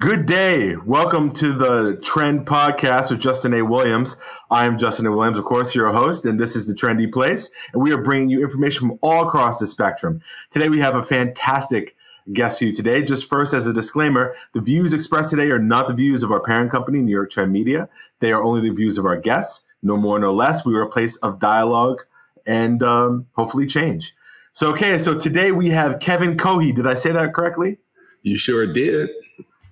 Good day. Welcome to the Trend Podcast with Justin A. Williams. I am Justin A. Williams, of course, your host, and this is the Trendy Place. And we are bringing you information from all across the spectrum. Today, we have a fantastic guest for you today. Just first, as a disclaimer, the views expressed today are not the views of our parent company, New York Trend Media. They are only the views of our guests, no more, no less. We are a place of dialogue and um, hopefully change. So, okay, so today we have Kevin Cohee. Did I say that correctly? You sure did.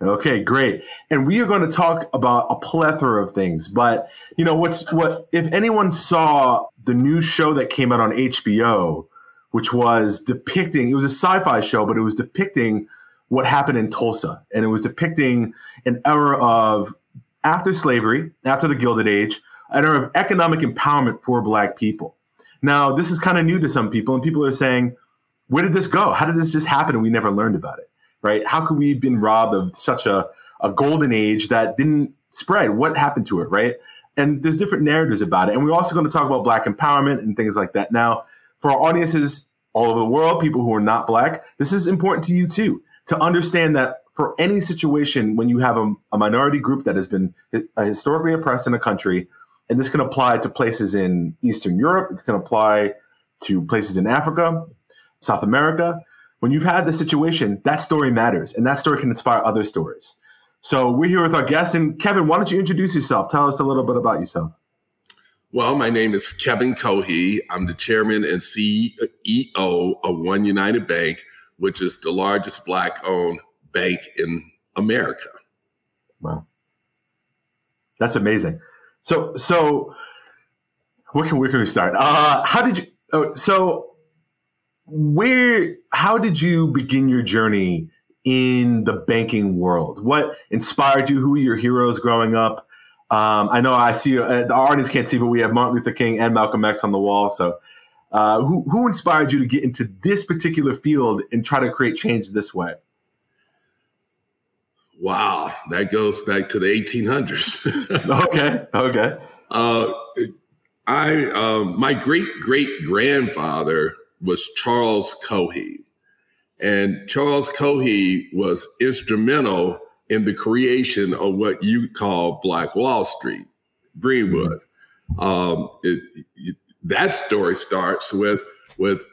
Okay, great. And we are going to talk about a plethora of things. But you know, what's what if anyone saw the new show that came out on HBO, which was depicting it was a sci-fi show, but it was depicting what happened in Tulsa. And it was depicting an era of after slavery, after the Gilded Age, an era of economic empowerment for black people. Now, this is kind of new to some people, and people are saying, where did this go? How did this just happen and we never learned about it? Right? How could we have been robbed of such a, a golden age that didn't spread? What happened to it, right? And there's different narratives about it. And we're also going to talk about black empowerment and things like that. Now, for our audiences all over the world, people who are not black, this is important to you too, to understand that for any situation when you have a, a minority group that has been historically oppressed in a country, and this can apply to places in Eastern Europe, it can apply to places in Africa, South America, when you've had the situation, that story matters, and that story can inspire other stories. So we're here with our guest, and Kevin, why don't you introduce yourself? Tell us a little bit about yourself. Well, my name is Kevin Cohee. I'm the chairman and CEO of OneUnited Bank, which is the largest Black-owned bank in America. Wow, that's amazing. So, so where can where can we start? Uh, how did you? Oh, so where how did you begin your journey in the banking world? What inspired you? Who were your heroes growing up? Um, i know i see uh, the audience can't see but we have martin luther king and malcolm x on the wall so uh, who, who inspired you to get into this particular field and try to create change this way? Wow that goes back to the 1800s okay okay. Uh, i um, my great great grandfather was Charles Cohee. And Charles Cohee was instrumental in the creation of what you call Black Wall Street, Greenwood. Um, it, it, that story starts with with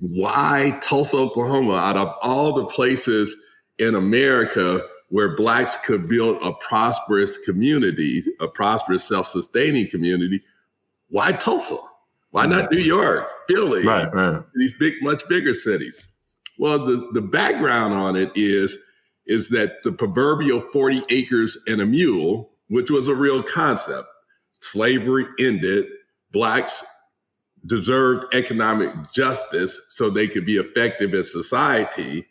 why Tulsa, Oklahoma, out of all the places in America where blacks could build a prosperous community, a prosperous, self-sustaining community, why Tulsa? Why not New York, Philly, right, right. these big, much bigger cities? Well, the, the background on it is is that the proverbial 40 acres and a mule, which was a real concept, slavery ended, blacks deserved economic justice so they could be effective in society.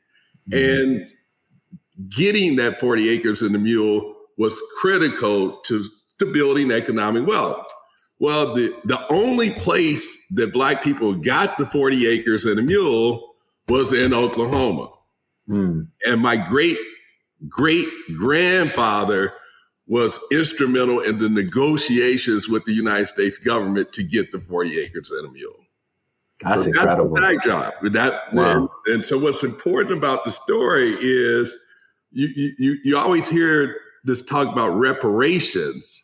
Mm-hmm. And getting that 40 acres and a mule was critical to, to building economic wealth. Well, the, the only place that black people got the 40 acres and a mule was in Oklahoma. Mm. And my great great grandfather was instrumental in the negotiations with the United States government to get the 40 acres and a mule. That's so incredible. That's my job. That, wow. and, and so what's important about the story is you, you, you always hear this talk about reparations.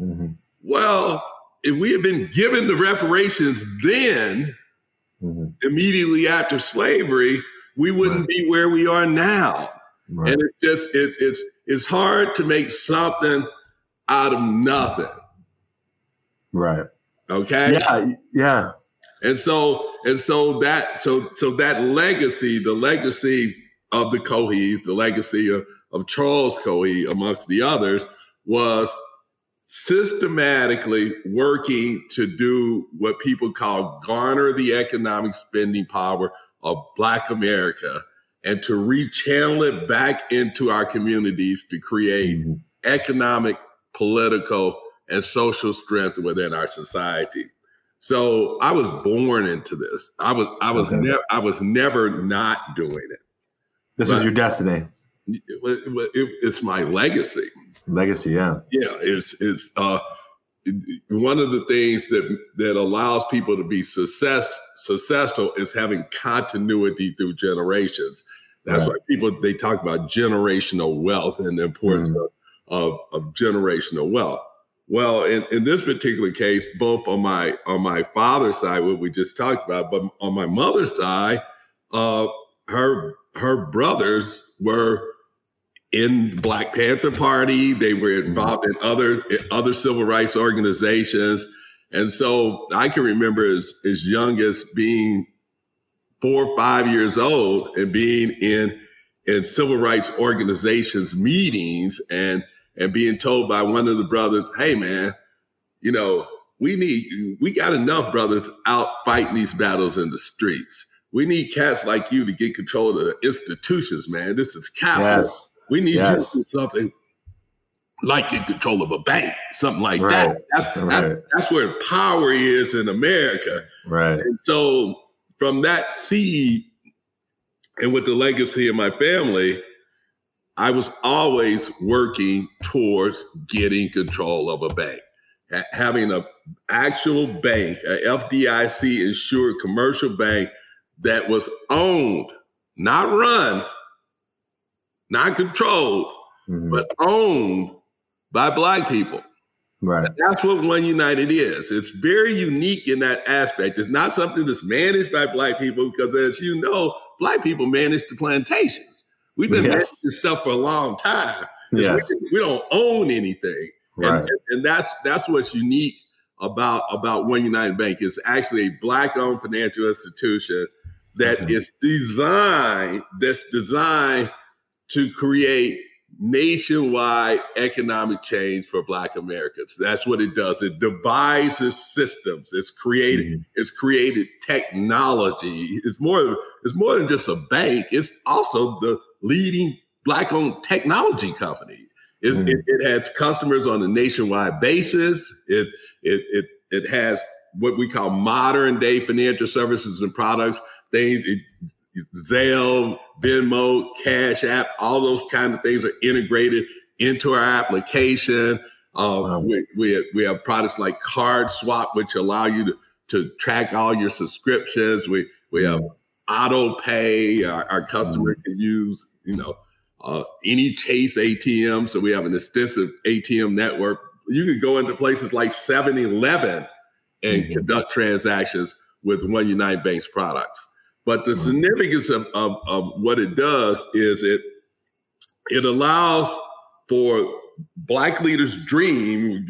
Mm-hmm. Well, if we had been given the reparations then, mm-hmm. immediately after slavery, we wouldn't right. be where we are now. Right. And it's just it, it's it's hard to make something out of nothing. Right. Okay. Yeah. Yeah. And so and so that so so that legacy, the legacy of the Cohees, the legacy of, of Charles Cohee, amongst the others, was systematically working to do what people call garner the economic spending power of Black America and to rechannel it back into our communities to create mm-hmm. economic, political, and social strength within our society. So I was born into this. I was I was okay. never I was never not doing it. This but was your destiny. It, it, it, it's my legacy. Legacy, yeah. Yeah, it's it's uh one of the things that that allows people to be success successful is having continuity through generations. That's right. why people they talk about generational wealth and the importance mm. of, of, of generational wealth. Well, in, in this particular case, both on my on my father's side, what we just talked about, but on my mother's side, uh, her her brothers were in Black Panther Party. They were mm-hmm. involved in other other civil rights organizations, and so I can remember as as young as being four or five years old and being in in civil rights organizations meetings and and being told by one of the brothers, hey, man, you know, we need, we got enough brothers out fighting these battles in the streets. We need cats like you to get control of the institutions, man. This is capital. Yes. We need yes. you to do something like in control of a bank, something like right. that. That's, right. that's, that's where power is in America. Right. And so from that seed and with the legacy of my family, I was always working towards getting control of a bank, having an actual bank, a FDIC insured commercial bank that was owned, not run, not controlled, mm-hmm. but owned by Black people. Right. That's what OneUnited is. It's very unique in that aspect. It's not something that's managed by Black people because, as you know, Black people manage the plantations. We've been yes. stuff for a long time. Yes. We, we, don't own anything. Right. And, and, that's that's what's unique about about OneUnited Bank. It's actually a black owned financial institution that okay. is designed that's designed to create nationwide economic change for black americans that's what it does it devises systems it's created mm-hmm. it's created technology it's more it's more than just a bank it's also the leading black owned technology company. Mm. It, it, has customers on a nationwide basis. It, it, it, it has what we call modern day financial services and products. They, Zelle, Venmo, Cash App, all those kind of things are integrated into our application. Uh, wow. we, we, have, we have products like Card Swap, which allow you to, to track all your subscriptions. We, we have mm auto pay. Our, our customer mm-hmm. can use, you know, uh, any Chase ATM. So we have an extensive ATM network. You can go into places like 7 Eleven and mm-hmm. conduct transactions with OneUnited Bank's products. But the mm-hmm. significance of, of, of what it does is it it allows for black leaders' dream,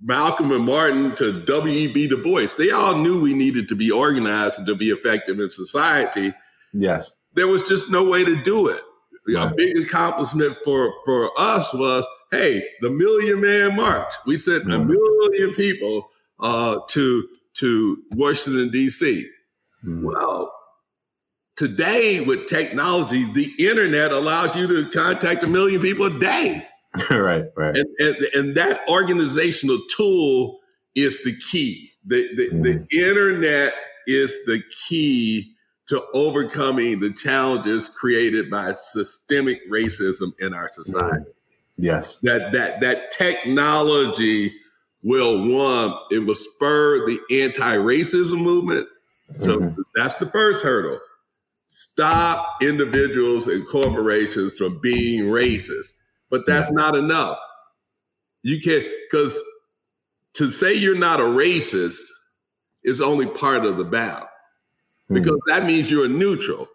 Malcolm and Martin to W.E.B. Du Bois, they all knew we needed to be organized and to be effective in society. Yes. There was just no way to do it. Right. A big accomplishment for, for us was hey, the Million Man March. We sent mm-hmm. a million people uh, to, to Washington, D.C. Mm-hmm. Well, today with technology, the internet allows you to contact a million people a day. right, right. And, and, and, that organizational tool is the key. The, the, mm. the internet is the key to overcoming the challenges created by systemic racism in our society. Mm. Yes. That that that technology will one, it will spur the anti-racism movement. So mm-hmm. that's the first hurdle. Stop individuals and corporations from being racist. But that's not enough. You can't, because to say you're not a racist is only part of the battle, hmm. because mm. that means you're a neutral.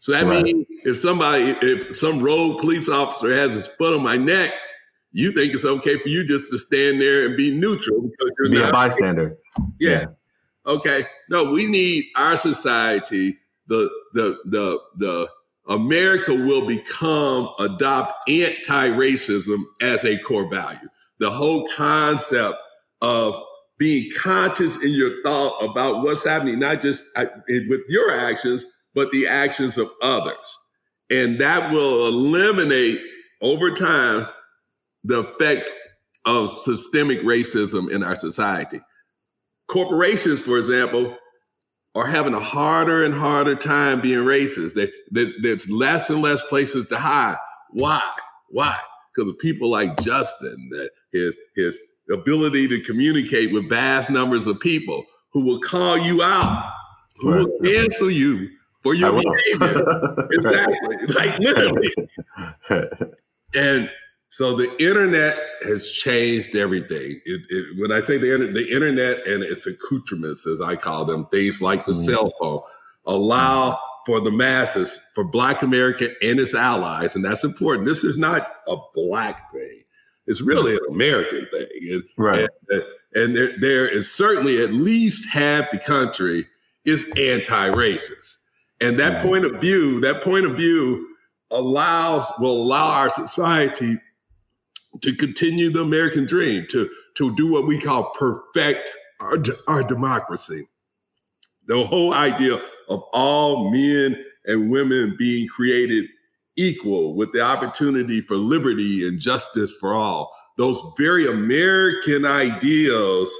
So that right. means if somebody, if some rogue police officer has his foot on my neck, you think it's okay for you just to stand there and be neutral because you're be not a bystander. Yeah. yeah. Okay. No, we need our society, the the the the America will become adopt anti-racism as a core value. The whole concept of being conscious in your thought about what's happening, not just uh, with your actions, but the actions of others. And that will eliminate over time the effect of systemic racism in our society. Corporations, for example, are having a harder and harder time being racist. They, there's less and less places to hide. Why? Why? Because of people like Justin, that his his ability to communicate with vast numbers of people who will call you out, who right. will cancel you for your behavior. exactly. Like literally. and so the internet has changed everything. It, it, when I say the internet, the internet and its accoutrements, as I call them, things like the mm. cell phone, allow for the masses, for Black America and its allies, and that's important. This is not a Black thing; it's really an American thing. right. And, and there, there is certainly at least half the country is anti-racist, and that mm. point of view, that point of view, allows will allow our society to continue the American dream, to, to do what we call perfect our, our democracy. The whole idea of all men and women being created equal with the opportunity for liberty and justice for all. Those very American ideals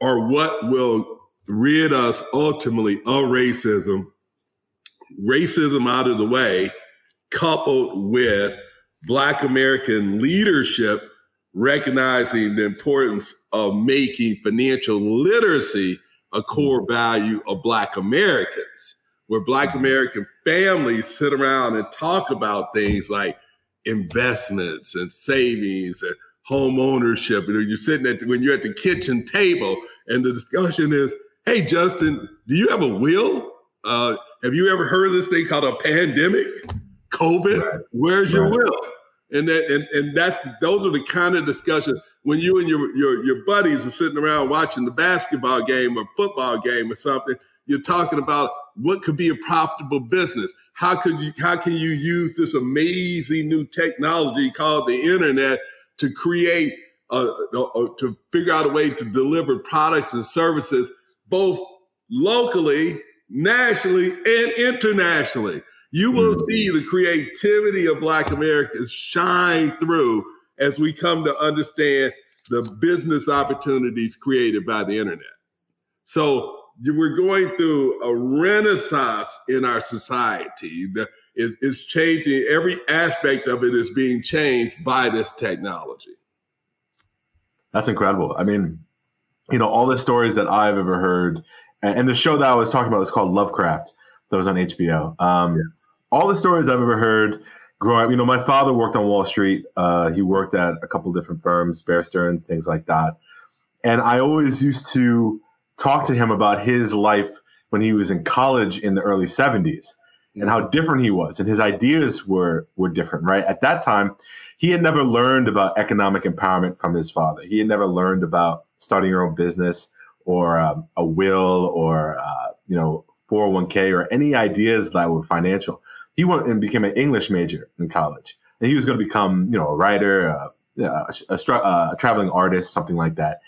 are what will rid us ultimately of racism, racism out of the way, coupled with Black American leadership recognizing the importance of making financial literacy a core value of Black Americans, where Black mm-hmm. American families sit around and talk about things like investments and savings and home ownership. And you're sitting at the, when you're at the kitchen table and the discussion is, "Hey, Justin, do you have a will? Uh, have you ever heard of this thing called a pandemic, COVID? Right. Where's right. your will?" And that and, and that's those are the kind of discussions when you and your, your your buddies are sitting around watching the basketball game or football game or something, you're talking about what could be a profitable business. How could you how can you use this amazing new technology called the internet to create uh, to figure out a way to deliver products and services both locally, nationally, and internationally you will mm. see the creativity of Black Americans shine through as we come to understand the business opportunities created by the internet. So we're going through a renaissance in our society. that is it's changing. Every aspect of it is being changed by this technology. That's incredible. I mean, you know, all the stories that I've ever heard, and, the show that I was talking about is called Lovecraft. That was on HBO. Um, yes all the stories I've ever heard growing up, you know, my father worked on Wall Street. Uh, he worked at a couple different firms, Bear Stearns, things like that. And I always used to talk to him about his life when he was in college in the early 70s and how different he was and his ideas were were different, right? At that time, he had never learned about economic empowerment from his father. He had never learned about starting your own business or um, a will or uh, you know 401k or any ideas that were financial he went and became an English major in college, and he was going to become, you know, a writer, a, a, a, a traveling artist, something like that.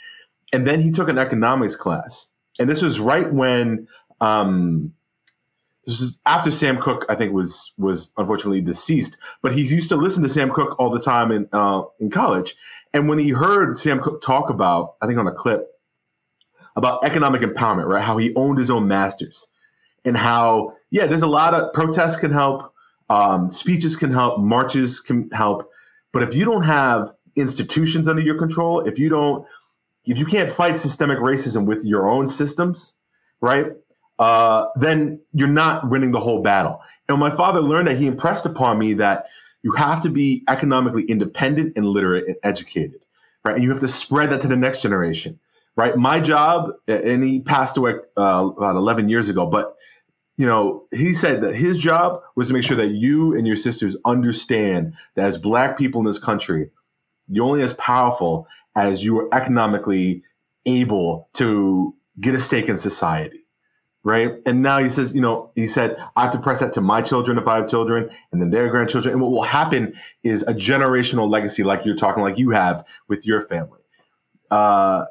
And then he took an economics class, and this was right when um, this is after Sam Cooke, I think, was was unfortunately deceased. But he used to listen to Sam Cooke all the time in uh, in college. And when he heard Sam Cooke talk about, I think on a clip about economic empowerment, right? How he owned his own masters, and how yeah, there's a lot of protests can help, um, speeches can help, marches can help, but if you don't have institutions under your control, if you don't, if you can't fight systemic racism with your own systems, right, uh, then you're not winning the whole battle. And my father learned that he impressed upon me that you have to be economically independent and literate and educated, right? And you have to spread that to the next generation, right? My job, and he passed away uh, about 11 years ago, but you know, he said that his job was to make sure that you and your sisters understand that as black people in this country, you're only as powerful as you are economically able to get a stake in society. Right. And now he says, you know, he said, I have to press that to my children if I have children and then their grandchildren. And what will happen is a generational legacy like you're talking, like you have with your family. Uh,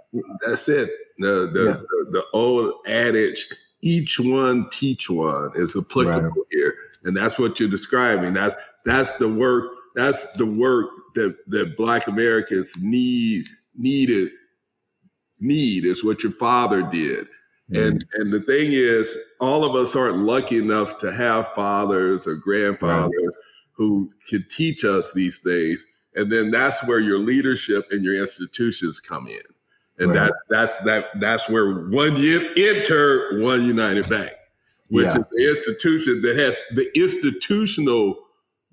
That's it. The, the, yeah. the, the old adage each one teach one is applicable right. here and that's what you're describing that's that's the work that's the work that that black americans need needed need is what your father did mm-hmm. and and the thing is all of us aren't lucky enough to have fathers or grandfathers right. who could teach us these things and then that's where your leadership and your institutions come in and right. that that's that that's where one year enter one United Bank. which yeah. is the institution that has the institutional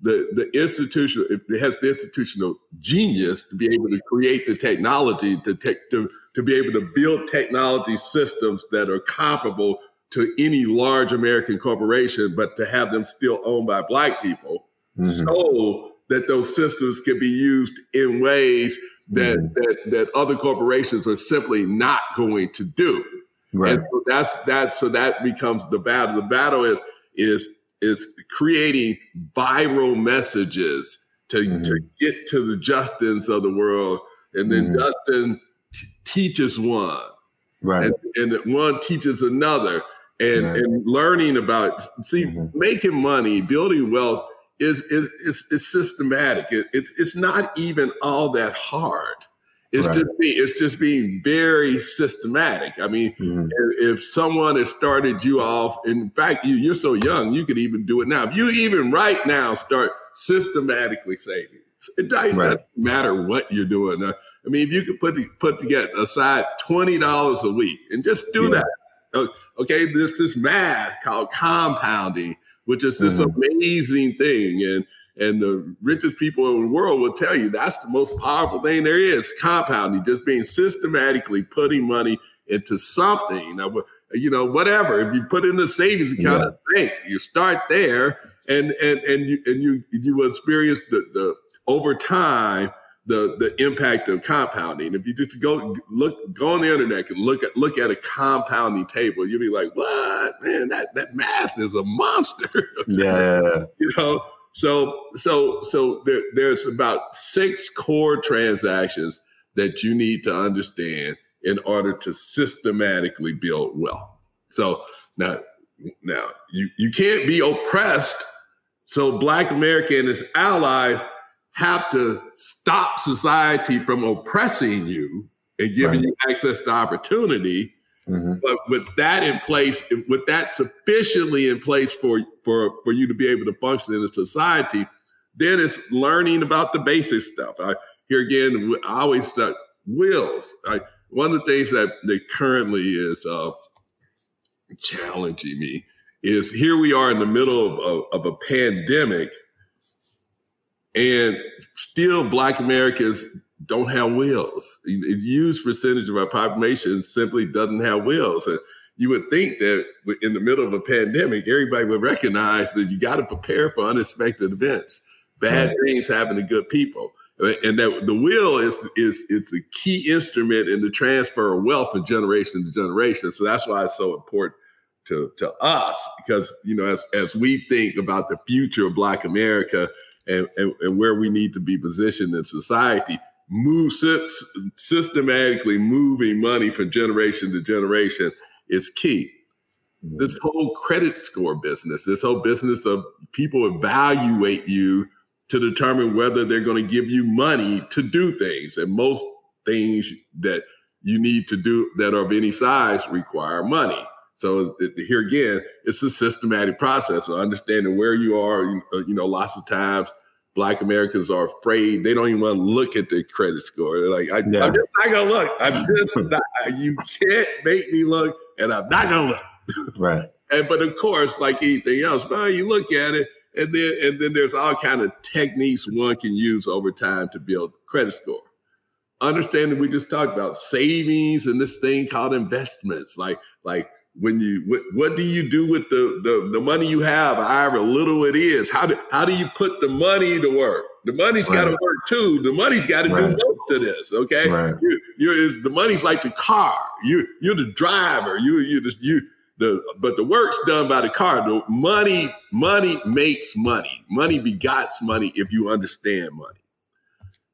the the institutional it has the institutional genius to be able to create the technology to take to to be able to build technology systems that are comparable to any large American corporation, but to have them still owned by black people, mm-hmm. so that those systems can be used in ways that, mm-hmm. that that other corporations are simply not going to do. Right. And so that's that. so that becomes the battle. The battle is is is creating viral messages to, mm-hmm. to get to the Justins of the world. And then mm-hmm. Justin t- teaches one. Right. And, and, one teaches another. And, right. and learning about, see, mm-hmm. making money, building wealth is, is, is, is systematic. It, it's, it's not even all that hard. It's right. just being, it's just being very systematic. I mean, mm-hmm. if, if, someone has started you off, in fact, you you're so young, you could even do it now. If you even right now start systematically saving, it doesn't, right. matter what you're doing. Uh, I mean, if you could put put together aside twenty dollars a week and just do yeah. that. Okay, there's this math called compounding, which is this mm-hmm. amazing thing, and and the richest people in the world will tell you that's the most powerful thing there is compounding, just being systematically putting money into something. Now, you know, whatever. If you put in a savings account yeah. at bank, you start there and and and you and you you will experience the, the over time the the impact of compounding. If you just go look go on the internet and look at look at a compounding table, you'll be like, "What man? That that math is a monster." Yeah, you know. So, so, so there, there's about six core transactions that you need to understand in order to systematically build wealth. So now, now you, you can't be oppressed. So Black America and its allies have to stop society from oppressing you and giving right. you access to opportunity Mm-hmm. But with that in place, with that sufficiently in place for, for, for you to be able to function in a society, then it's learning about the basic stuff. I, here again, I always said wills. I, one of the things that, that currently is uh, challenging me is here we are in the middle of, of, of a pandemic, and still Black Americans don't have wills. A huge percentage of our population simply doesn't have wills. And you would think that in the middle of a pandemic, everybody would recognize that you got to prepare for unexpected events. Bad right. things happen to good people. And that the will is is it's a key instrument in the transfer of wealth from generation to generation. So that's why it's so important to, to us, because you know, as as we think about the future of Black America and, and, and where we need to be positioned in society, move systematically moving money from generation to generation is key. Mm-hmm. This whole credit score business, this whole business of people evaluate you to determine whether they're going to give you money to do things. And most things that you need to do that are of any size require money. So here again, it's a systematic process of understanding where you are. You uh, know, lots of times Black Americans are afraid. They don't even want to look at their credit score. They're like, I, am just not gonna look. I'm just not. You can't make me look, and I'm not gonna look. Right. and but of course, like anything else, well, you look at it, and then and then there's all kind of techniques one can use over time to build credit score. Understanding we just talked about savings and this thing called investments, like like when you what, what do you do with the, the the money you have however little it is? How do how do you put the money to work? The money's right. got to work too. The money's got to right. do most of this okay? Right. you, you the money's like the car. You you're the driver. You you the, you the but the work's done by the car. The money money makes money. Money begots money if you understand money.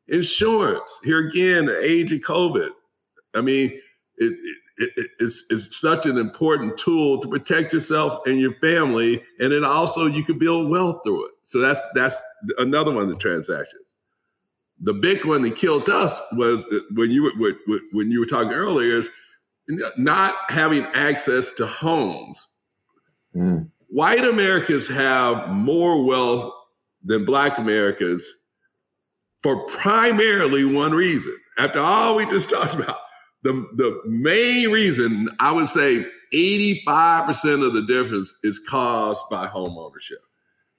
Insurance here again the age of covid. I mean it, it it, it's, it's such an important tool to protect yourself and your family, and then also you can build wealth through it. So that's that's another one of the transactions. The big one that killed us was when you were when you were talking earlier is not having access to homes. Mm. White Americans have more wealth than Black Americans for primarily one reason. After all we just talked about, the the main reason I would say 85% of the difference is caused by home ownership.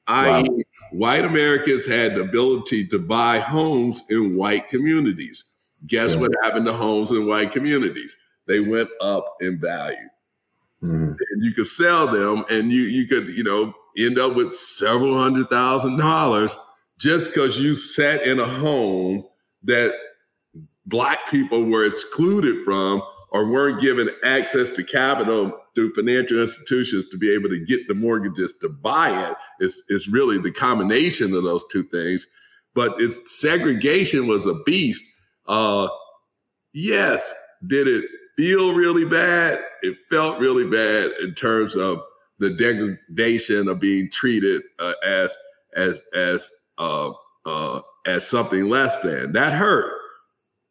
Wow. I.e., white Americans had the ability to buy homes in white communities. Guess yeah. what happened to homes in white communities? They went up in value. Mm-hmm. And you could sell them and you you could, you know, end up with several hundred thousand dollars just because you sat in a home that black people were excluded from or weren't given access to capital through financial institutions to be able to get the mortgages to buy it. It's, it's really the combination of those two things. But its segregation was a beast. Uh, yes, did it feel really bad? It felt really bad in terms of the degradation of being treated uh, as as as uh, uh, as something less than. That hurt.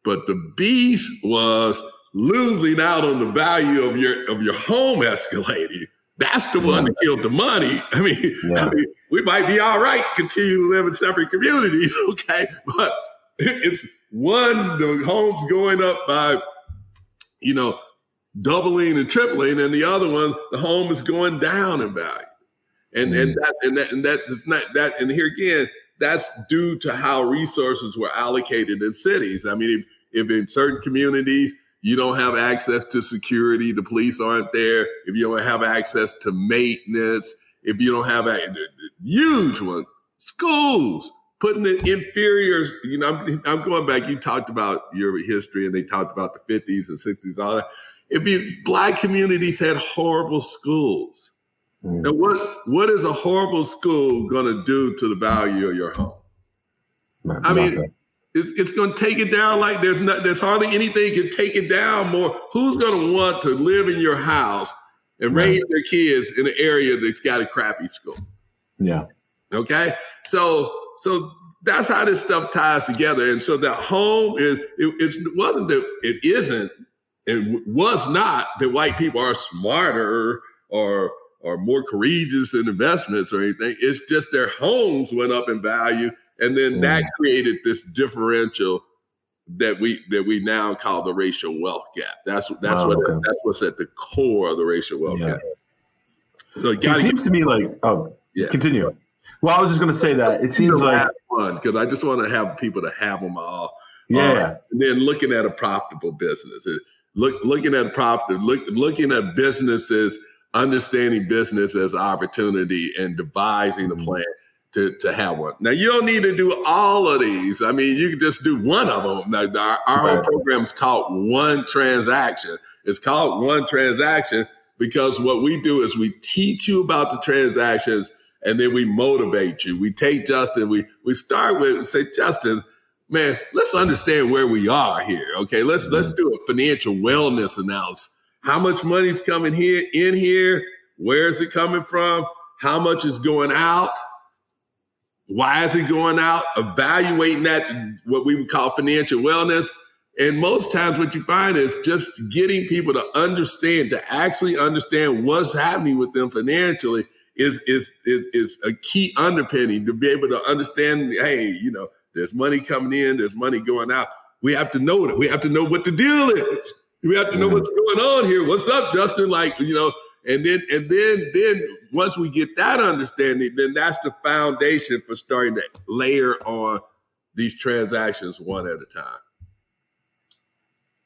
But the beast was losing out on the value of your of your home escalating. That's the one that killed the money. I mean, yeah. I mean, we might be all right, continue to live in separate communities, okay? But it's one, the homes going up by, you know, doubling and tripling, and the other one, the home is going down in value. And mm. and that and that and that is not that and here again, that's due to how resources were allocated in cities. I mean, if, if in certain communities you don't have access to security, the police aren't there, if you don't have access to maintenance, if you don't have a huge one, schools, putting the inferiors, you know, I'm, I'm going back, you talked about your history and they talked about the 50s and 60s, all that. If these black communities had horrible schools, mm. now what what is a horrible school going to do to the value of your home? Not, I mean, it's, it's going to take it down like there's not there's hardly anything can take it down more. Who's going to want to live in your house and raise their kids in an area that's got a crappy school? Yeah. Okay. So so that's how this stuff ties together. And so that home is it, it wasn't that it isn't and was not that white people are smarter or or more courageous in investments or anything. It's just their homes went up in value and then mm. that created this differential that we that we now call the racial wealth gap. That's that's wow, what okay. that's what's at the core of the racial wealth yeah. gap. So it seems get, to me like oh yeah. Continue. Well, I was just going to say that it seems like fun because I just want to have people to have them all. Yeah. Uh, and then looking at a profitable business, look looking at profit, look looking at businesses, understanding business as opportunity, and devising a mm-hmm. plan to, to have one. Now you don't need to do all of these. I mean, you can just do one of them. Now, our, our whole program is called One Transaction. It's called One Transaction because what we do is we teach you about the transactions and then we motivate you. We take Justin, we we start with say, Justin, man, let's understand where we are here. Okay, let's mm-hmm. let's do a financial wellness analysis. How much money's coming here in here? Where is it coming from? How much is going out? Why is it going out? Evaluating that, what we would call financial wellness. And most times, what you find is just getting people to understand, to actually understand what's happening with them financially is, is, is, is a key underpinning to be able to understand, hey, you know, there's money coming in, there's money going out. We have to know it. We have to know what the deal is. We have to know what's going on here. What's up, Justin? Like, you know, and then and then then once we get that understanding, then that's the foundation for starting to layer on these transactions one at a time.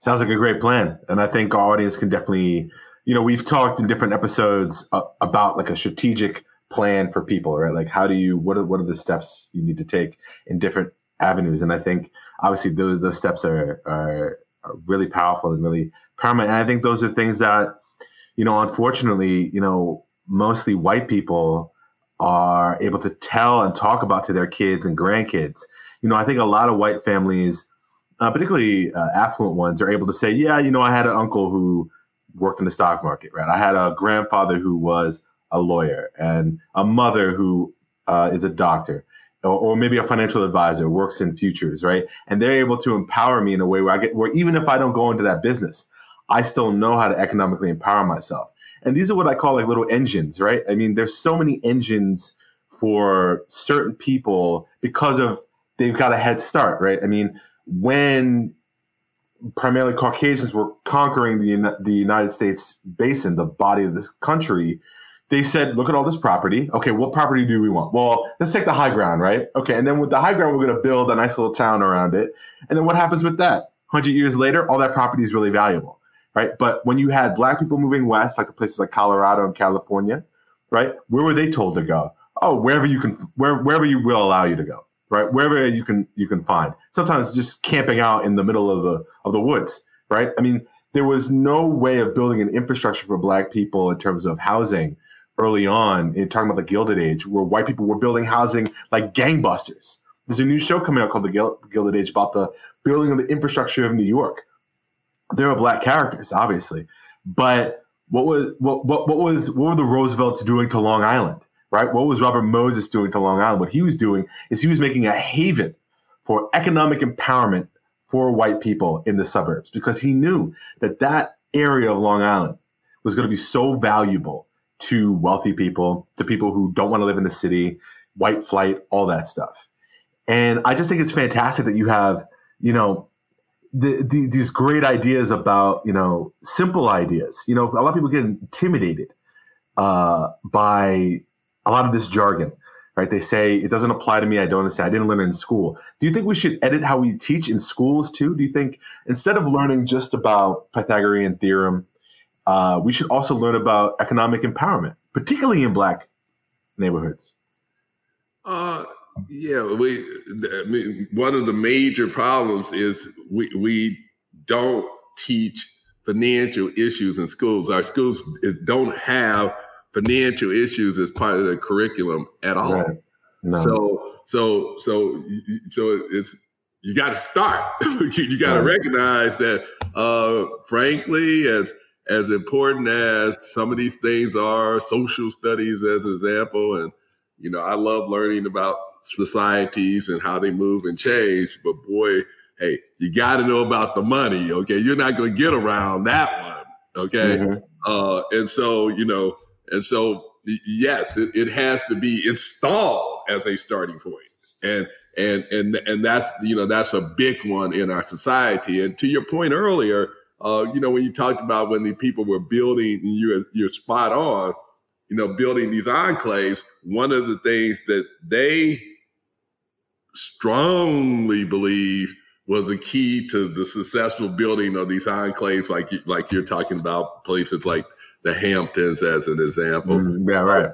Sounds like a great plan, and I think our audience can definitely, you know, we've talked in different episodes uh, about like a strategic plan for people, right? Like, how do you what are what are the steps you need to take in different avenues? And I think obviously those those steps are, are really powerful and really paramount. And I think those are things that you know, unfortunately, you know, mostly white people are able to tell and talk about to their kids and grandkids. You know, I think a lot of white families, uh, particularly uh, affluent ones, are able to say, yeah, you know, I had an uncle who worked in the stock market, right? I had a grandfather who was a lawyer and a mother who uh, is a doctor. Or, maybe a financial advisor works in futures, right? And they're able to empower me in a way where I get, where even if I don't go into that business, I still know how to economically empower myself. And these are what I call like little engines, right? I mean, there's so many engines for certain people because of they've got a head start, right? I mean, when primarily Caucasians were conquering the the United States basin, the body of this country, they said, "Look at all this property. Okay, what property do we want? Well, let's take the high ground, right? Okay, and then with the high ground, we're going to build a nice little town around it. And then what happens with that? Hundred years later, all that property is really valuable, right? But when you had black people moving west, like places like Colorado and California, right? Where were they told to go? Oh, wherever you can, where, wherever you will allow you to go right? Wherever you can you can find. Sometimes just camping out in the middle of the of the woods, right? I mean, there was no way of building an infrastructure for black people in terms of housing early on in talking about the Gilded Age, where white people were building housing like gangbusters. There's a new show coming out called The Gilded Age about the building of the infrastructure of New York. There are black characters, obviously, but what was what what, what was what were the Roosevelts doing to Long Island? right? What was Robert Moses doing to Long Island? What he was doing is he was making a haven for economic empowerment for white people in the suburbs because he knew that that area of Long Island was going to be so valuable to wealthy people, to people who don't want to live in the city, white flight, all that stuff. And I just think it's fantastic that you have, you know, the, the, these great ideas about, you know, simple ideas. You know, a lot of people get intimidated uh, by a lot of this jargon, right? They say it doesn't apply to me. I don't understand. I didn't learn it in school. Do you think we should edit how we teach in schools too? Do you think instead of learning just about Pythagorean theorem, uh, we should also learn about economic empowerment, particularly in black neighborhoods? Uh, yeah, we. I mean, one of the major problems is we we don't teach financial issues in schools. Our schools don't have financial issues as part of the curriculum at all. Right. No. So so so so it's you got to start. you got to right. recognize that, uh, frankly, as as important as some of these things are, social studies as an example, and you know, I love learning about societies and how they move and change. But boy, hey, you got to know about the money. Okay, you're not going to get around that one. Okay, mm-hmm. uh, and so you know, and so, yes, it, it has to be installed as a starting point. And and and and that's you know that's a big one in our society. And to your point earlier, uh, you know when you talked about when the people were building, you're you're spot on. You know, building these enclaves. One of the things that they strongly believe was a key to the successful building of these enclaves, like like you're talking about places like the Hamptons as an example. Mm, yeah, right.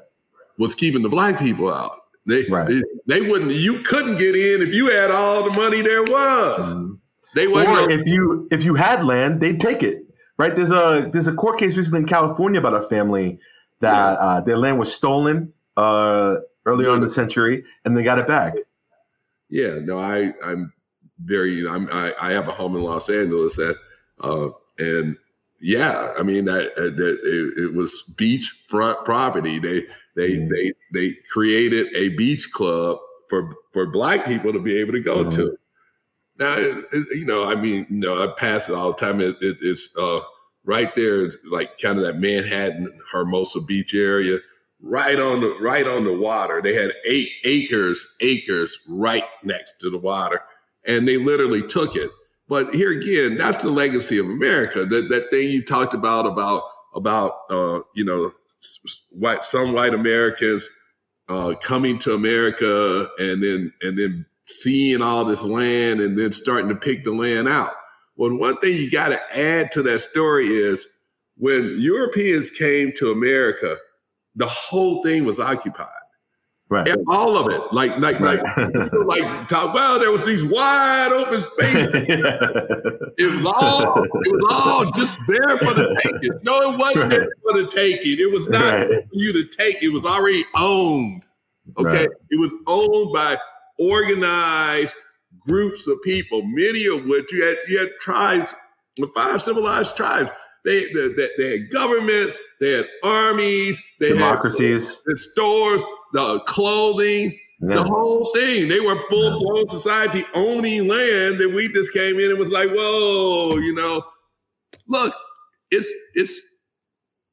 Was keeping the black people out. They, right. they, they wouldn't. You couldn't get in if you had all the money there was. Mm. They. Or if you if you had land, they'd take it. Right. There's a there's a court case recently in California about a family that yeah. uh, their land was stolen uh, earlier on in the century, and they got it back. Yeah. No, I I'm very. I'm I, I have a home in Los Angeles that, uh, and yeah, I mean that, uh, that it, it, was beachfront property. They they mm-hmm. they they created a beach club for for black people to be able to go mm-hmm. to. Now, it, it, you know, I mean, you know, I pass it all the time. it's uh, right there, it's like kind of that Manhattan Hermosa Beach area, right on the right on the water. They had eight acres acres right next to the water, and they literally took it but here again, that's the legacy of America. That that thing you talked about about about uh, you know white some white Americans uh, coming to America and then and then seeing all this land and then starting to pick the land out. Well, one thing you got to add to that story is when Europeans came to America, the whole thing was occupied. Right. And all of it, like, like, right. like, like, talk. Well, there was these wide open spaces. it was all, it was all just there for the taking. No, it wasn't right. there for the taking. It was not right. for you to take. It was already owned. Okay, it was owned by organized groups of people, many of which you had, you had tribes, five civilized tribes. They, they, they had governments, they had armies, they had democracies, had stores the clothing, yeah. the whole thing. They were full blown society owning land, and we just came in and was like, "Whoa, you know, look, it's it's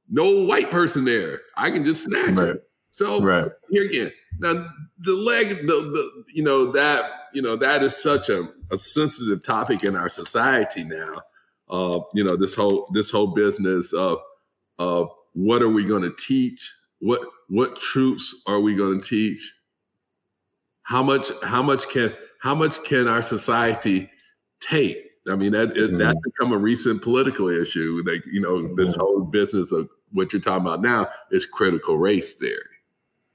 no white person there. I can just snatch right. it." So here again, now the leg, the the you know that you know that is such a a sensitive topic in our society now. Uh, you know, this whole this whole business of of what are we going to teach? What what truths are we going to teach? How much how much can how much can our society take? I mean, that it, mm-hmm. that's become a recent political issue. Like you know, this mm-hmm. whole business of what you're talking about now is critical race theory.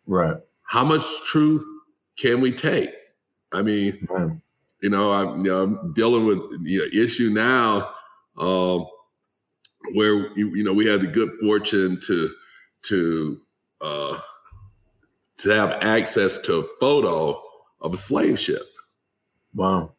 Right. How much truth can we take? I mean, you know, I'm, you know, I'm dealing with you know issue now um, where you know we had the good fortune to to uh, to have access to a photo of a slave ship. Wow.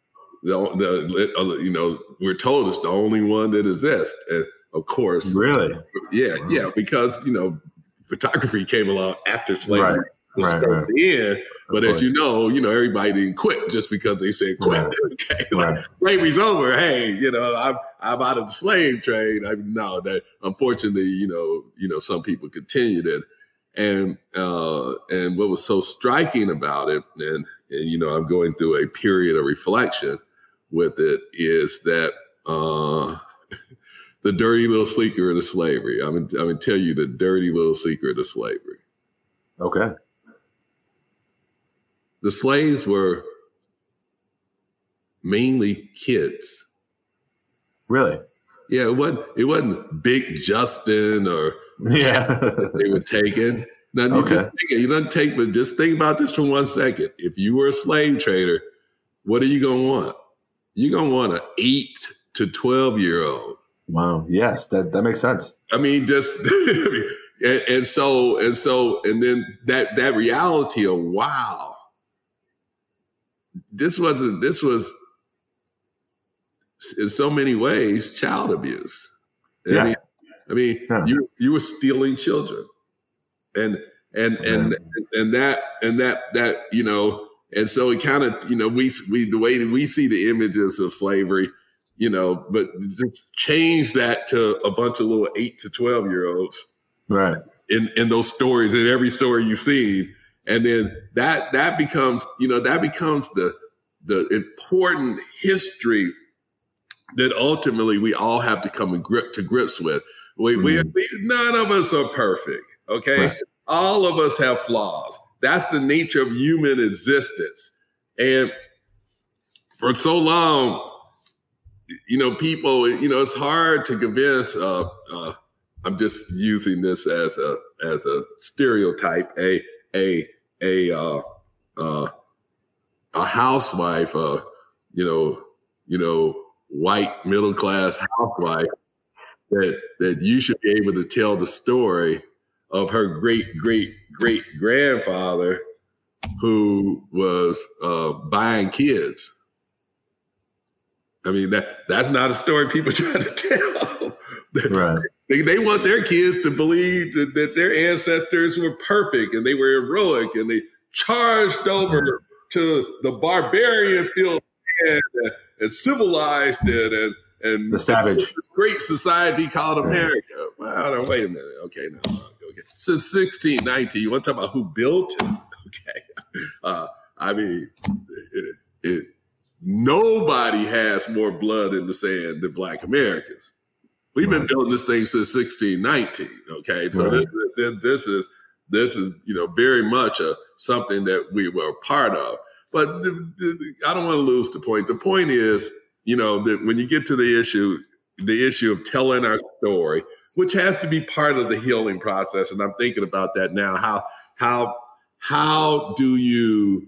The, the, you know, we're told it's the only one that exists. And of course. Really? Yeah, wow. yeah, because, you know, photography came along after slavery right. Was right, right. in. But as you know, you know, everybody didn't quit just because they said quit. Right. okay. Like slavery's over. Hey, you know, I'm I'm out of the slave trade. I no, that unfortunately, you know, you know, some people continued it. And uh, and what was so striking about it, and and you know, I'm going through a period of reflection with it, is that uh, the dirty little secret of slavery. I'm I'm gonna tell you the dirty little secret of slavery. Okay. The slaves were mainly kids. Really? Yeah, it wasn't it wasn't Big Justin or yeah they were taken. Now you okay. just think you don't take, but just think about this for one second. If you were a slave trader, what are you gonna want? You're gonna want an eight to twelve year old. Wow. Yes, that, that makes sense. I mean, just and, and so and so and then that that reality of wow, this wasn't this was in so many ways child abuse. Yeah. I mean, I mean yeah. you you were stealing children, and and and yeah. and that and that that you know, and so it kind of you know we we the way we see the images of slavery, you know, but just change that to a bunch of little eight to twelve year olds, right? In in those stories, in every story you see, and then that that becomes you know that becomes the the important history that ultimately we all have to come and grip to grips with. We, mm-hmm. we, none of us are perfect. Okay, right. all of us have flaws. That's the nature of human existence. And for so long, you know, people, you know, it's hard to convince. Uh, uh, I'm just using this as a as a stereotype. A a a uh, uh, a housewife, uh, you know, you know, white middle class housewife that that you should be able to tell the story of her great great great grandfather who was uh, buying kids. I mean that that's not a story people try to tell. Right. They, they want their kids to believe that, that their ancestors were perfect and they were heroic and they charged over to the barbarian field and, and civilized it and and the savage great society called America. Well, no, wait a minute. Okay, now okay. Since 1619, you want to talk about who built it? Okay, uh, I mean, it, it, nobody has more blood in the sand than Black Americans. We've been building this thing since 1619. Okay, so right. this, this, is this is you know very much a something that we were a part of. But the, the, I don't want to lose the point. The point is, you know, that when you get to the issue, the issue of telling our story, which has to be part of the healing process, and I'm thinking about that now. How how how do you?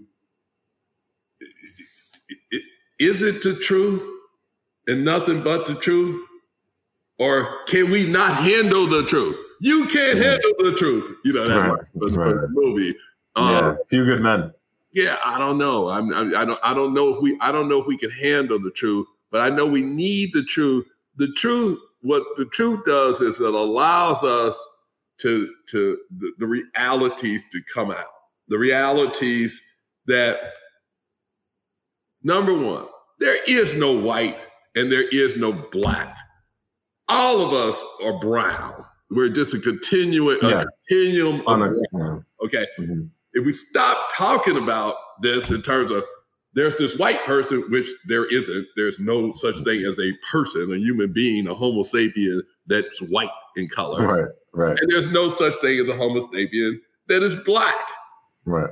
Is it the truth and nothing but the truth, or can we not handle the truth? You can't handle the truth. You know that right. was, right. movie. Um, yeah, few good men yeah, I don't know. I'm, I, I don't. I don't know if we. I don't know if we can handle the truth, but I know we need the truth. The truth. What the truth does is it allows us to to the, the realities to come out. The realities that number one, there is no white and there is no black. All of us are brown. We're just a continuum, yeah. a continuum. A, okay. Mm-hmm if we stop talking about this in terms of there's this white person, which there isn't. There's no such thing as a person, a human being, a Homo sapien that's white in color. Right, right. And there's no such thing as a Homo sapien that is black. Right.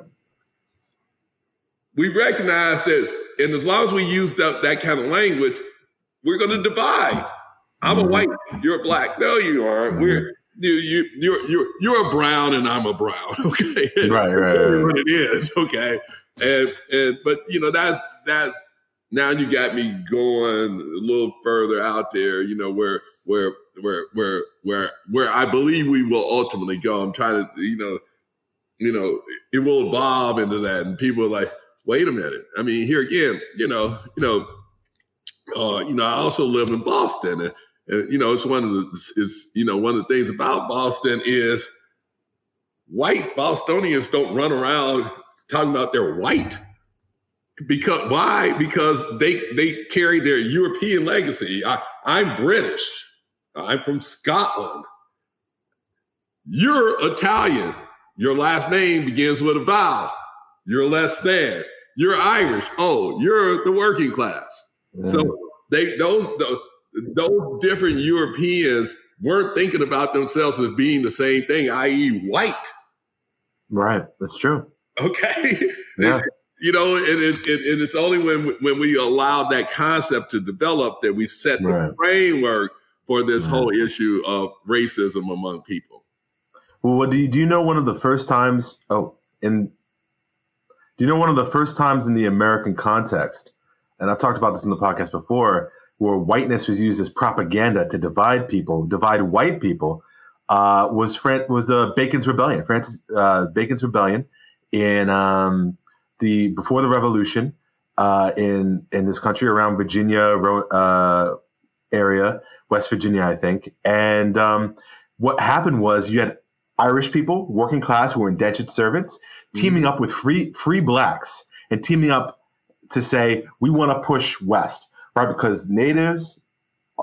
We recognize that, and as long as we use that, that kind of language, we're going to divide. I'm a mm-hmm. white, you're a black. No, you aren't. Mm-hmm. We're you you you're you're you're a brown and I'm a brown. Okay, right, right, right. What it is. Okay, and and but you know that's that's now you got me going a little further out there. You know where where where where where where I believe we will ultimately go. I'm trying to you know you know it will evolve into that, and people are like, wait a minute. I mean, here again, you know, you know. Uh, you know, I also live in Boston, and and, you know, it's one of the it's you know one of the things about Boston is white Bostonians don't run around talking about they're white. Because why? Because they they carry their European legacy. I, I'm British. I'm from Scotland. You're Italian. Your last name begins with a vowel. You're less than. You're Irish. Oh, you're the working class. Mm. So they those, those those different Europeans weren't thinking about themselves as being the same thing, i.e., white. Right. That's true. Okay. Yeah. you know, and, it, it, and, it's only when when we allow that concept to develop that we set the right. framework for this right. whole issue of racism among people. Well, what do you do? You know, one of the first times. Oh, in do you know one of the first times in the American context? And I've talked about this in the podcast before where whiteness was used as propaganda to divide people, divide white people, uh, was Fran- was the Bacon's Rebellion, Francis uh, Bacon's Rebellion in um, the before the Revolution uh, in in this country around Virginia uh, area, West Virginia, I think. And um, what happened was you had Irish people, working class, who were indentured servants, teaming mm-hmm. up with free free blacks and teaming up to say we want to push west right? Because natives,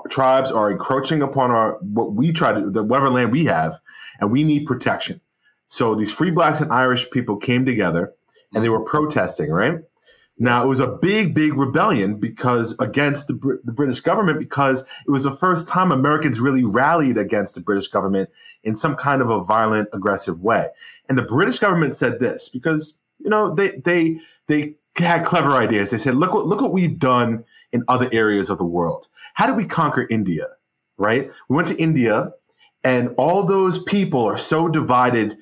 tribes are encroaching upon our what we try to the whatever land we have, and we need protection. So these free blacks and Irish people came together, and they were protesting, right? Now it was a big, big rebellion because against the, the British government because it was the first time Americans really rallied against the British government in some kind of a violent, aggressive way. And the British government said this because you know they they they had clever ideas. They said, look what look what we've done in other areas of the world. How did we conquer India? Right? We went to India, and all those people are so divided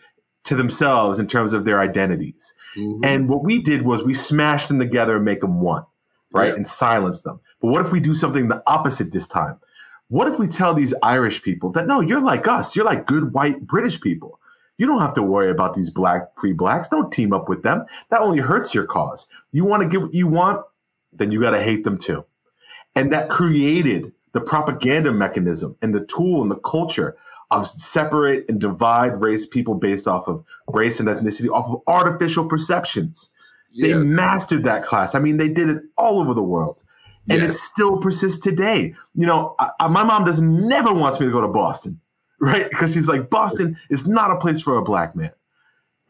to themselves in terms of their identities. Mm-hmm. And what we did was we smashed them together and make them one, right? Yeah. And silence them. But what if we do something the opposite this time? What if we tell these Irish people that no, you're like us, you're like good white British people. You don't have to worry about these black free blacks. Don't team up with them. That only hurts your cause. You want to get what you want, then you got to hate them too. And that created the propaganda mechanism and the tool and the culture of separate and divide race people based off of race and ethnicity, off of artificial perceptions. Yeah. They mastered that class. I mean, they did it all over the world. And it still persists today. You know, I, my mom does never wants me to go to Boston, right? Because she's like, Boston is not a place for a black man,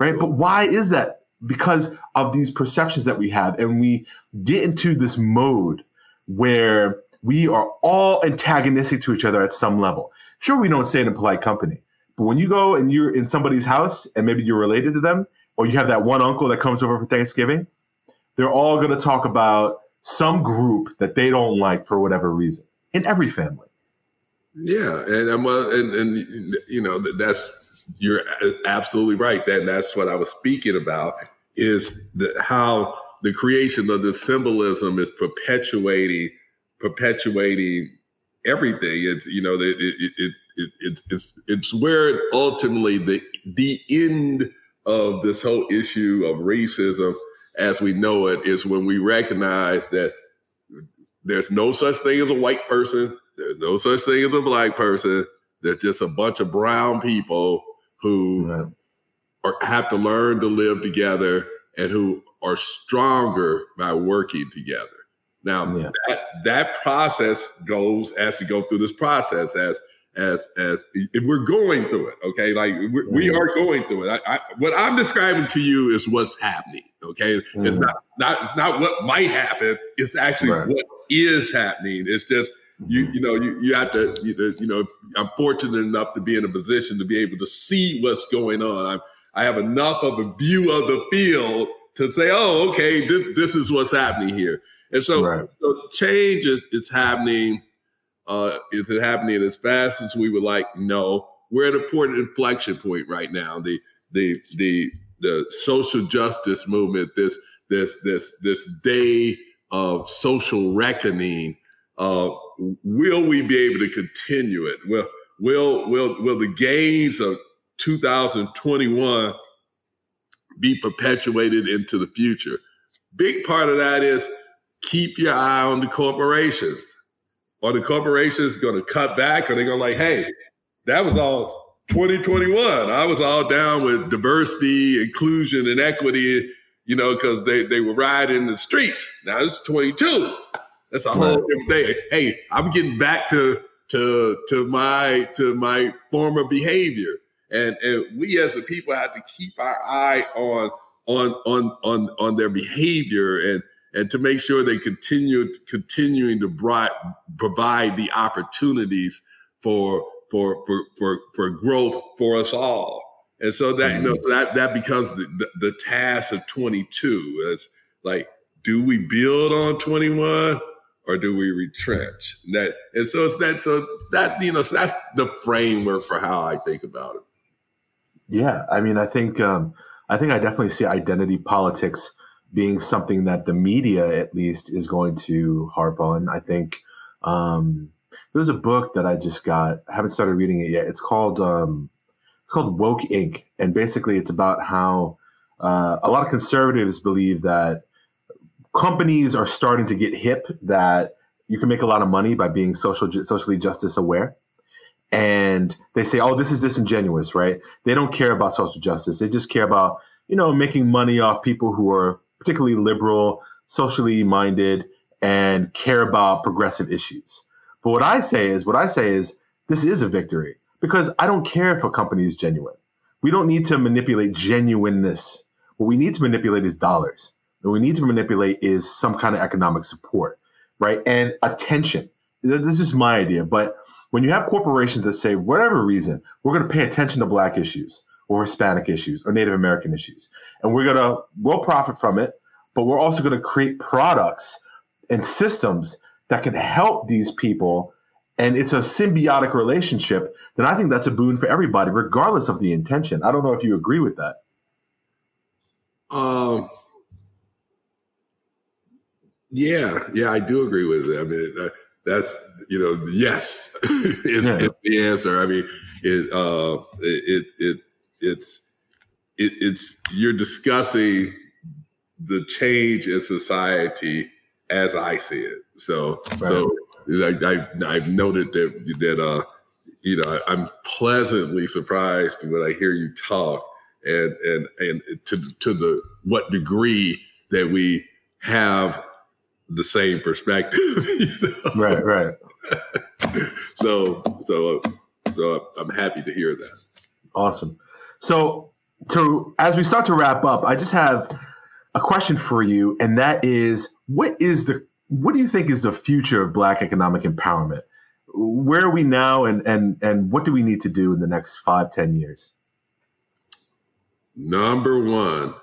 right? But why is that? Because of these perceptions that we have. And we get into this mode where we are all antagonistic to each other at some level. Sure, we don't say it in polite company, but when you go and you're in somebody's house and maybe you're related to them, or you have that one uncle that comes over for Thanksgiving, they're all going to talk about some group that they don't like for whatever reason in every family. Yeah, and I'm uh, and, and you know that's you're absolutely right. That that's what I was speaking about is how the creation of the symbolism is perpetuating perpetuating everything. It's you know it it, it, it, it's it's where ultimately the the end of this whole issue of racism as we know it is when we recognize that there's no such thing as a white person, there's no such thing as a black person. There's just a bunch of brown people who right. Are, have to learn to live together and who are stronger by working together. Now yeah. that that process goes as you go through this process as as as if we're going through it. Okay, like we mm-hmm. are going through it. I, I, what I'm describing to you is what's happening. Okay, mm-hmm. it's not not it's not what might happen. It's actually right. what is happening. It's just you mm-hmm. you know you, you have to you, you know I'm fortunate enough to be in a position to be able to see what's going on. I'm I have enough of a view of the field to say, oh, okay, this, this is what's happening here. And so, right. so change is, is happening uh, is it happening as fast as we would like? No. We're at a point inflection point right now. The the the the social justice movement, this this this this day of social reckoning, uh, will we be able to continue it? Will will will will the gains of 2021 be perpetuated into the future? Big part of that is keep your eye on the corporations are the corporations going to cut back? Are they going to like, hey, that was all 2021. I was all down with diversity, inclusion, and equity, you know, because they, they were riding the streets. Now it's 22. That's a whole different thing. Hey, I'm getting back to to to my to my former behavior. And, and we as a people have to keep our eye on on on on on their behavior and and to make sure they continue continuing to bright, provide the opportunities for for for for for growth for us all. And so that mm-hmm. you know so that that becomes the, the, the task of 22. It's like, do we build on 21 or do we retrench? And that and so it's that so that you know so that's the framework for how I think about it. Yeah, I mean, I think um, I think I definitely see identity politics being something that the media, at least, is going to harp on. I think um, there's a book that I just got. I haven't started reading it yet. It's called um, it's called Woke Inc. And basically, it's about how uh, a lot of conservatives believe that companies are starting to get hip that you can make a lot of money by being social socially justice aware. And they say, "Oh, this is disingenuous, right?" They don't care about social justice. They just care about you know making money off people who are particularly liberal, socially minded, and care about progressive issues. But what I say is, what I say is, this is a victory because I don't care if a company is genuine. We don't need to manipulate genuineness. What we need to manipulate is dollars. What we need to manipulate is some kind of economic support, right? And attention. This is my idea, but when you have corporations that say, whatever reason, we're going to pay attention to black issues, or Hispanic issues or Native American issues. And we're going to, we'll profit from it, but we're also going to create products and systems that can help these people. And it's a symbiotic relationship. Then I think that's a boon for everybody, regardless of the intention. I don't know if you agree with that. Um, yeah, yeah, I do agree with it. I mean, uh, that's you know, yes is, yeah. the answer. I mean, it uh, it it it's it, it's you're discussing the change in society as I see it. So right. so like I I've noted that that uh you know I'm pleasantly surprised when I hear you talk and and and to to the what degree that we have the same perspective. You know? Right, right. so so so I'm happy to hear that. Awesome. So, to as we start to wrap up, I just have a question for you, and that is, what is the what do you think is the future of Black economic empowerment? Where are we now, and and and what do we need to do in the next five, ten years? Number one,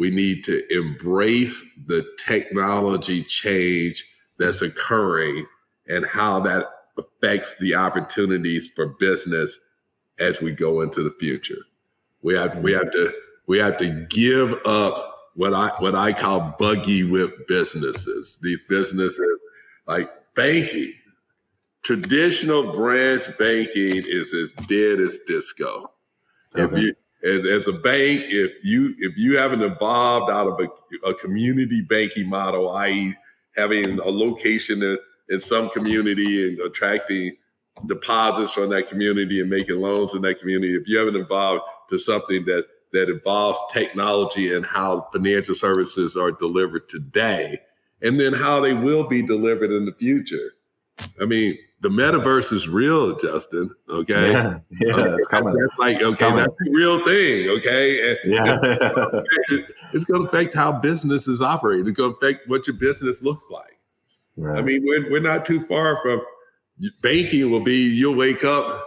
we need to embrace the technology change that's occurring and how that affects the opportunities for business as we go into the future. We have we have to we have to give up what I what I call buggy whip businesses. These businesses like banking, traditional branch banking is as dead as disco. Okay. If you as, as, a bank, if you if you haven't evolved out of a, a community banking model, i.e., having a location in, in some community and attracting deposits from that community and making loans in that community, if you haven't evolved to something that that involves technology and how financial services are delivered today, and then how they will be delivered in the future. I mean, the metaverse is real, Justin. Okay, yeah, yeah okay. it's That's, that's like okay, that's a real thing. Okay, and, yeah, and it's going to affect how businesses operate. It's going to affect what your business looks like. right. I mean, we're we're not too far from banking. Will be you'll wake up.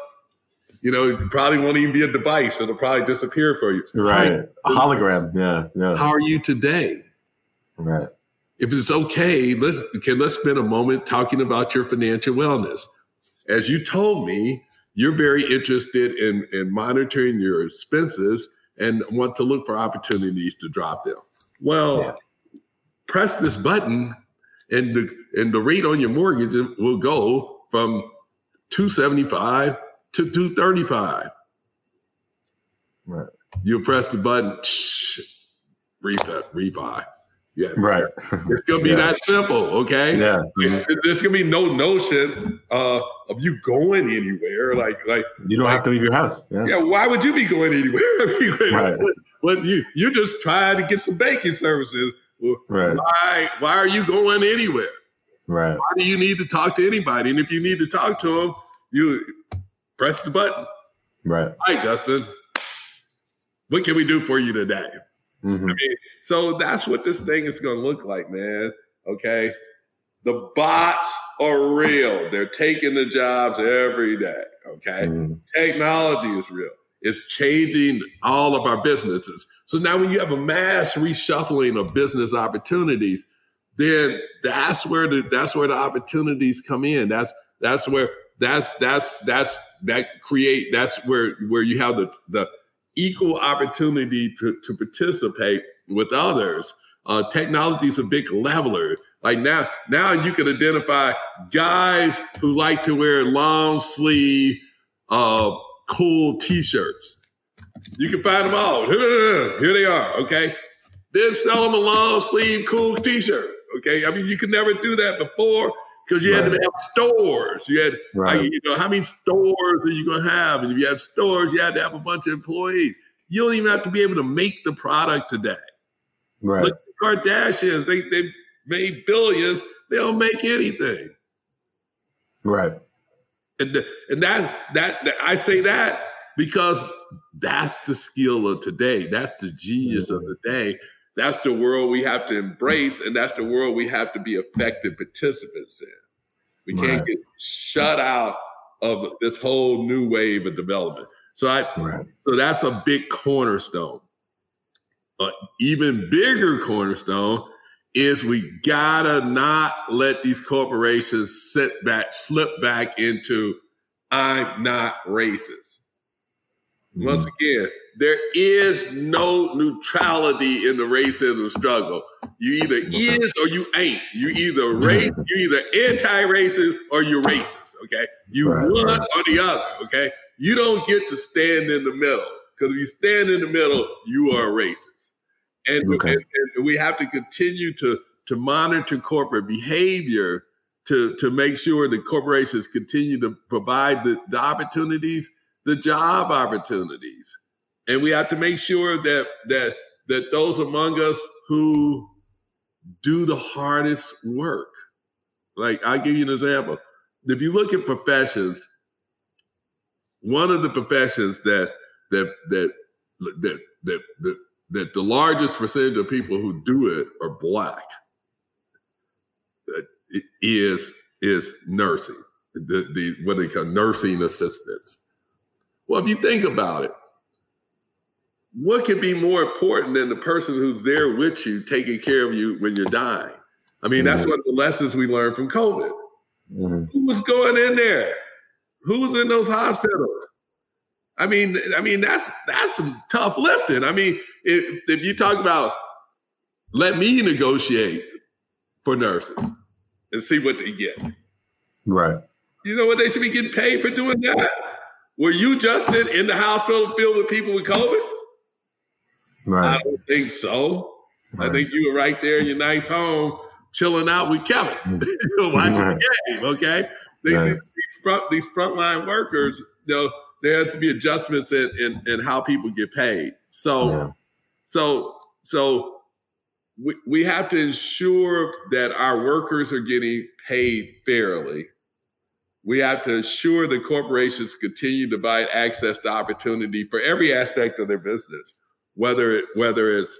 You know, probably won't even be a device. It'll probably disappear for you. right, a hologram. Yeah, yeah, How are you today? right. If it's okay, let's can let's spend a moment talking about your financial wellness. As you told me, you're very interested in, in monitoring your expenses and want to look for opportunities to drop them. Well, Yeah. press this button and the and the rate on your mortgage will go from 275 to 235. Right. You press the button, shh, refi, refi. Yeah. Right. It's gonna be Yeah. that simple, okay? Yeah. There- There's gonna be no notion uh, of you going anywhere. Like, like, You don't have to leave your house. Yeah. yeah, why would you be going anywhere? I mean, Right. You you're just trying to get some banking services. Well, Right. Why why are you going anywhere? Right. Why do you need to talk to anybody? And if you need to talk to them, you press the button. Right. Hi, Justin. What can we do for you today? Mhm. I mean, so that's what this thing is going to look like, man. Okay. The bots are real. They're taking the jobs every day. Okay. Mhm. Technology is real. It's changing all of our businesses. So now when you have a mass reshuffling of business opportunities, then that's where the that's where the opportunities come in. That's that's where that's that's that's that create that's where where you have the the equal opportunity to, to participate with others. Uh, technology is a big leveler. Like now, now you can identify guys who like to wear long sleeve, uh, cool T-shirts. You can find them all. Here they are. Okay, then sell them a long sleeve, cool T-shirt. Okay, I mean you could never do that before because you had to have stores. You had Right. like, you know, how many stores are you gonna have? And if you have stores, you had to have a bunch of employees. You don't even have to be able to make the product today. Right. Look at the Kardashians, they they made billions, they don't make anything. Right. And the, and that, that that I say that because that's the skill of today. That's the genius of mm-hmm. the day. That's the world we have to embrace, and that's the world we have to be effective participants in. We can't get shut out of this whole new wave of development. So I Right. so that's a big cornerstone. But even bigger cornerstone is we gotta not let these corporations sit back, slip back into I'm not racist. Once mm-hmm. again, there is no neutrality in the racism struggle. You either is or you ain't. You either race, you either anti-racist or you're racist. Okay, you Right, one right. or the other. Okay, you don't get to stand in the middle because if you stand in the middle, you are a racist. And, Okay. and, and we have to continue to to monitor corporate behavior to to make sure that corporations continue to provide the, the opportunities, the job opportunities, and we have to make sure that that that those among us who do the hardest work, like I'll give you an example. If you look at professions, one of the professions that that that that that that, that the largest percentage of people who do it are black uh, is is nursing the, the what they call nursing assistants well if you think about it what could be more important than the person who's there with you taking care of you when you're dying i mean that's Mhm. one of the lessons we learned from covid Mhm. who was going in there? Who was in those hospitals? I mean, I mean that's that's some tough lifting. I mean, if if you talk about let me negotiate for nurses and see what they get. Right. You know what they should be getting paid for doing that? Were you Justin in the hospital filled with people with COVID? I don't think so. I think you were right there in your nice home, chilling out with Kevin, mm. watching Right. the game. Okay, they, Right. these front these frontline workers, you know, there has to be adjustments in, in in how people get paid. So Yeah. so so we we have to ensure that our workers are getting paid fairly. We have to ensure that corporations continue to provide access to opportunity for every aspect of their business, whether it, whether it's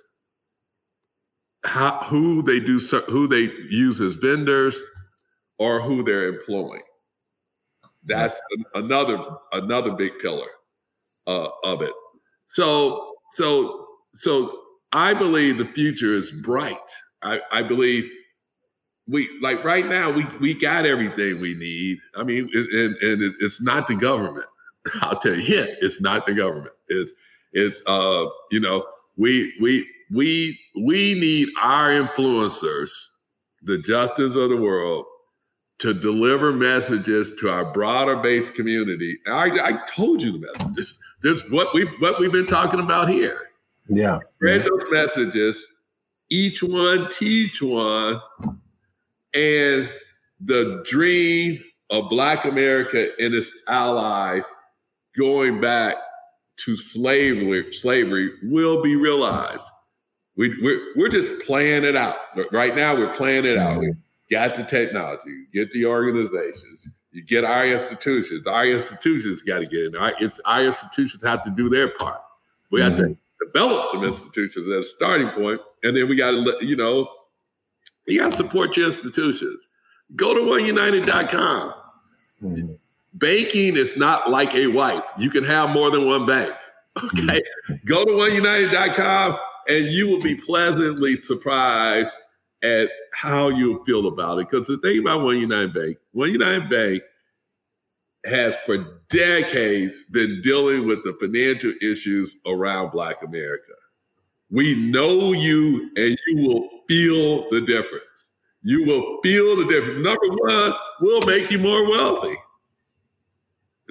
how, who they do who they use as vendors or who they're employing. That's another another big pillar uh, of it. So so so I believe the future is bright. I, I believe we like right now we we got everything we need. I mean, and and it's not the government. I'll tell you, it's not the government. It's it's uh you know we we we we need our influencers, the Justins of the world, to deliver messages to our broader based community. I, I told you the messages. This is what we what we've been talking about here. Yeah. Read those messages, each one teach one, and the dream of Black America and its allies going back to slavery, slavery will be realized. We, we're, we're just playing it out. Right now, we're playing it out. We got the technology, get the organizations, you get our institutions. Our institutions got to get in. there. it's, our institutions have to do their part. We have mm-hmm. to develop some institutions as a starting point, and then we got to, you know, you got to support your institutions. Go to oneunited.com. Mm-hmm. Banking is not like a wife. You can have more than one bank. Okay. Mm-hmm. Go to oneunited.com and you will be pleasantly surprised at how you feel about it. Because the thing about OneUnited Bank, OneUnited Bank has for decades been dealing with the financial issues around Black America. We know you and you will feel the difference. You will feel the difference. Number one, we'll make you more wealthy.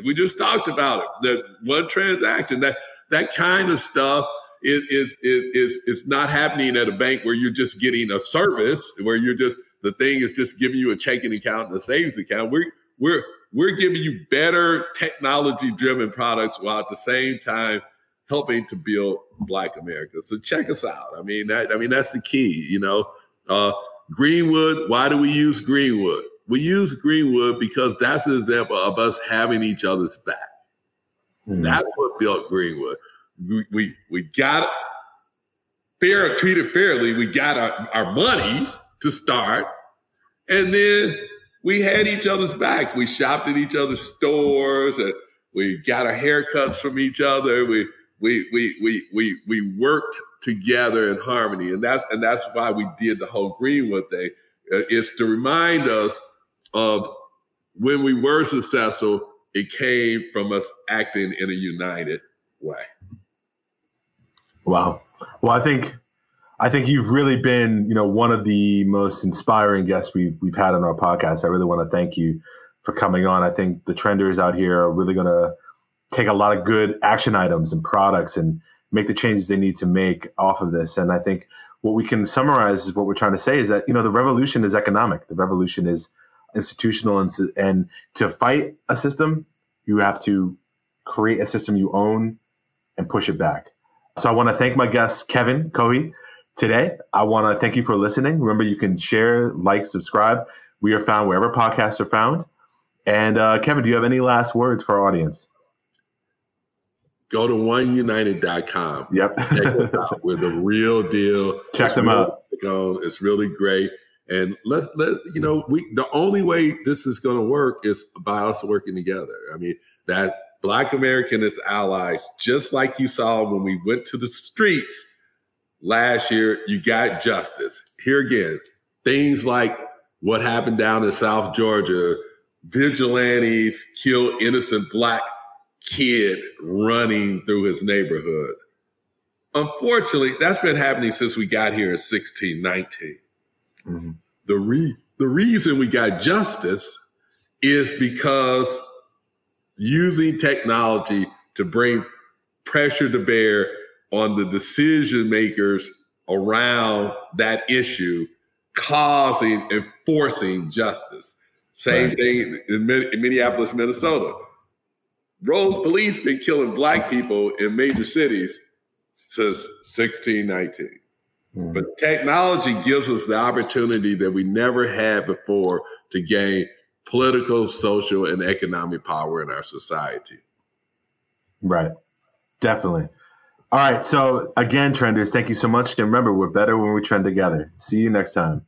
We just talked about it. That one transaction, that that kind of stuff is is is is not happening at a bank where you're just getting a service, where you're just the thing is just giving you a checking account and a savings account. We're we're we're giving you better technology driven products while at the same time helping to build Black America. So check us out. I mean that I mean that's the key. You know, uh, Greenwood. Why do we use Greenwood? We use Greenwood because that's an example of us having each other's back. Mm-hmm. That's what built Greenwood we we, we got fair treated fairly. We got our, our money to start, and then we had each other's back. We shopped at each other's stores, and we got our haircuts from each other. We we we we we we worked together in harmony, and that and that's why we did the whole Greenwood thing. Uh, is to remind us of when we were successful. It came from us acting in a united way. Wow. Well, I think I think you've really been, you know, one of the most inspiring guests we've we've had on our podcast. I really want to thank you for coming on. I think the trenders out here are really going to take a lot of good action items and products and make the changes they need to make off of this. And I think what we can summarize is what we're trying to say is that you know the revolution is economic. The revolution is institutional, and and to fight a system, you have to create a system you own and push it back. So I want to thank my guest, Kevin Cohee, today. I want to thank you for listening. Remember, you can share, like, subscribe. We are found wherever podcasts are found. And uh, Kevin, do you have any last words for our audience? Go to oneunited.com. Yep. Check us out. We're the real deal. Check it's them out. It's really great. And let's let you know, we the only way this is gonna work is by us working together. I mean, that Black American is allies, just like you saw when we went to the streets last year, you got justice. Here again, things like what happened down in South Georgia, vigilantes kill innocent black kid running through his neighborhood. Unfortunately, that's been happening since we got here in 1619. Mm-hmm. The, re- the reason we got justice is because using technology to bring pressure to bear on the decision makers around that issue, causing and forcing justice. Same right. thing in, in Minneapolis, Minnesota. Road police been killing black people in major cities since 1619. Mm. But technology gives us the opportunity that we never had before to gain political, social, and economic power in our society. Right. Definitely. All right. So again, trenders, thank you so much. And remember, we're better when we trend together. See you next time.